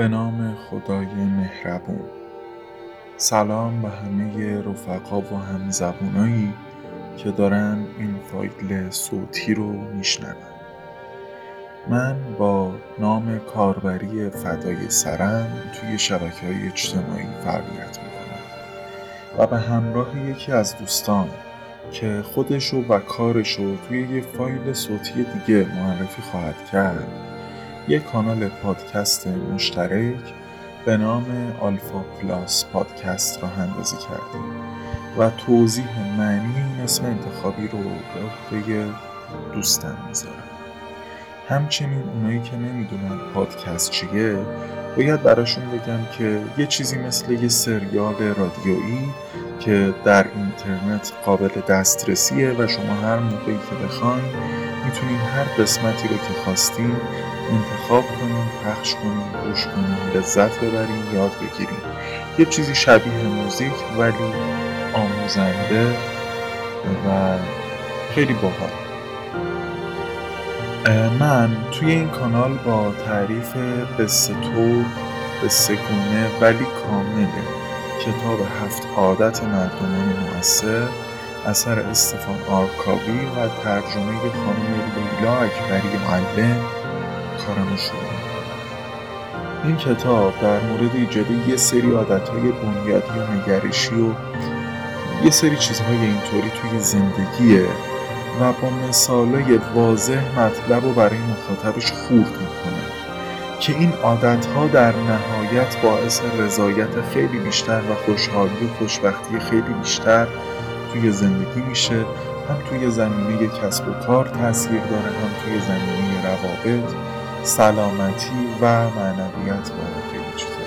به نام خدای مهربون. سلام به همه رفقا و همزبونایی که دارن این فایل صوتی رو میشنون. من با نام کاربری فدای سرم توی شبکه های اجتماعی فعالیت می‌کنم و به همراه یکی از دوستان که خودشو و کارشو توی یه فایل صوتی دیگه معرفی خواهد کرد یک کانال پادکست مشترک به نام آلفا پلاس پادکست را اندازی کردیم و توضیح معنی این اسم انتخابی رو به عهده دوستم می‌ذارم. همچنین اونایی که نمی‌دونن پادکست چیه باید براشون بگم که یه چیزی مثل یه سریال رادیویی که در اینترنت قابل دسترسیه و شما هر موقعی که بخواین می‌تونین هر قسمتی رو که خواستین انتخاب کنیم پخش کنیم گوش کنیم لذت ببریم یاد بگیریم. یه چیزی شبیه موزیک ولی آموزنده و خیلی باحال. من توی این کانال با تعریف قصه طور قصه ولی کامل کتاب هفت عادت مردمان مؤثر اثر استفان آرکاوی و ترجمه خانم لیلا اکبری معلم کارمو شروع این کتاب در مورد ایجاد یه سری عادتهای بنیادی و نگرشی و یه سری چیزهای اینطوری توی زندگیه و با مثالای واضح مطلب رو برای مخاطبش خورد می‌کنه که این عادتها در نهایت باعث رضایت خیلی بیشتر و خوشحالی و خوشبختی خیلی بیشتر توی زندگی میشه هم توی زمینه کسب و کار تاثیر داره هم توی زمینه روابط. سلامتی و معنویت و خیلی چیزایی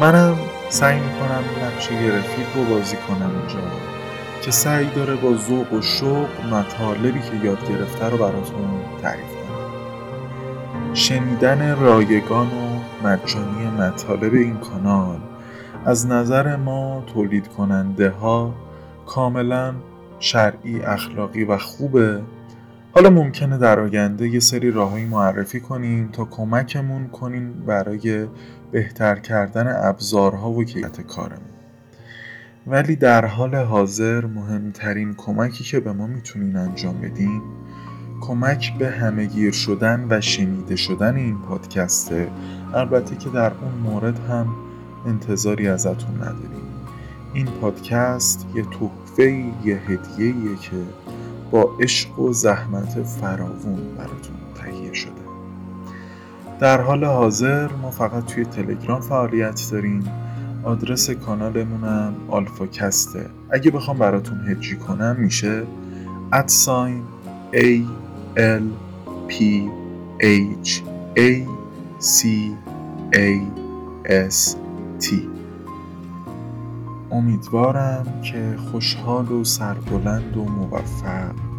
منم سعی می‌کنم نقشه رفیق رو بازی کنم اینجا که سعی داره با ذوق و شوق مطالبی که یاد گرفته رو براتون تعریف کنم شنیدن رایگان و مجانی مطالب این کانال از نظر ما تولید کننده ها کاملا شرعی اخلاقی و خوبه. حالا ممکنه در آینده یه سری راههایی معرفی کنیم تا کمکمون کنیم برای بهتر کردن ابزارها و کیفیت کارمون. ولی در حال حاضر مهمترین کمکی که به ما می‌تونین انجام بدین کمک به همهگیر شدن و شنیده شدن این پادکسته. البته که در اون مورد هم انتظاری ازتون نداریم. این پادکست یه تحفه یه هدیه که با عشق و زحمت فراوون براتون تهیه شده. در حال حاضر ما فقط توی تلگرام فعالیت داریم. آدرس کانالمونم آلفا کسته اگه بخوام براتون هجی کنم میشه ادساین A L P H A C A S T. امیدوارم که خوشحال و سربلند و موفق.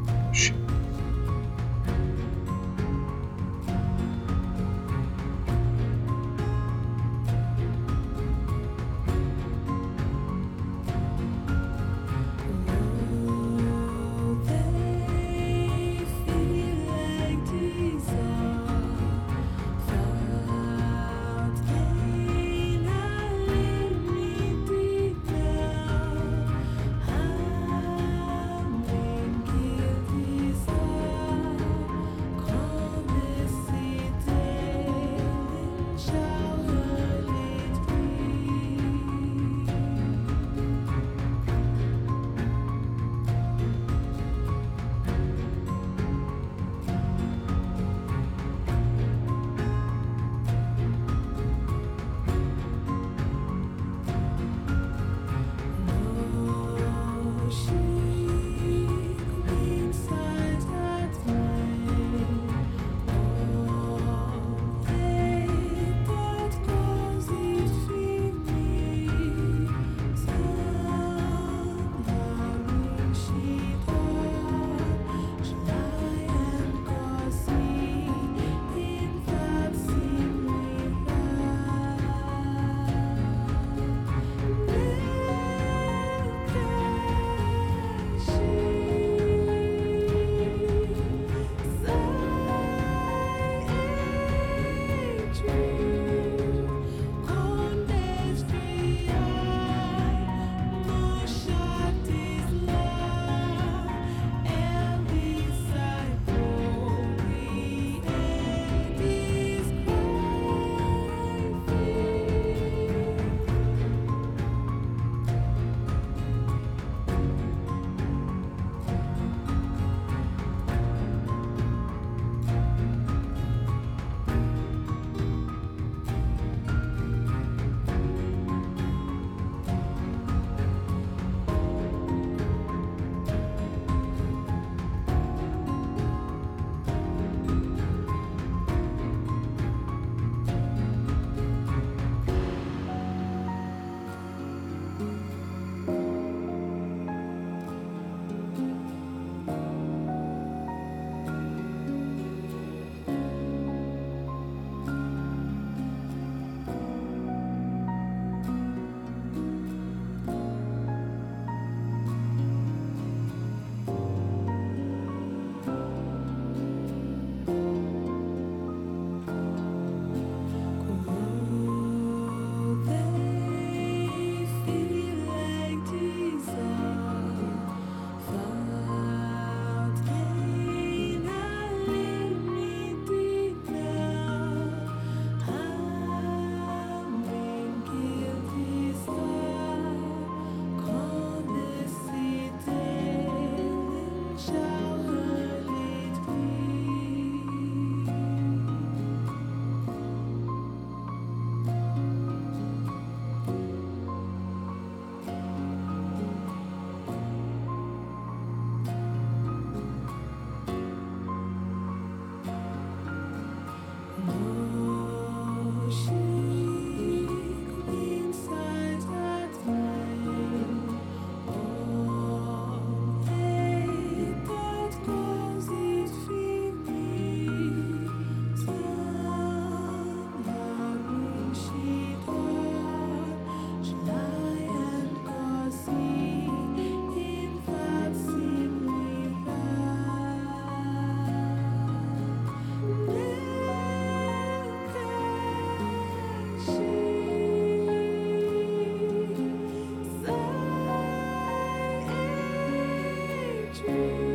Jesus.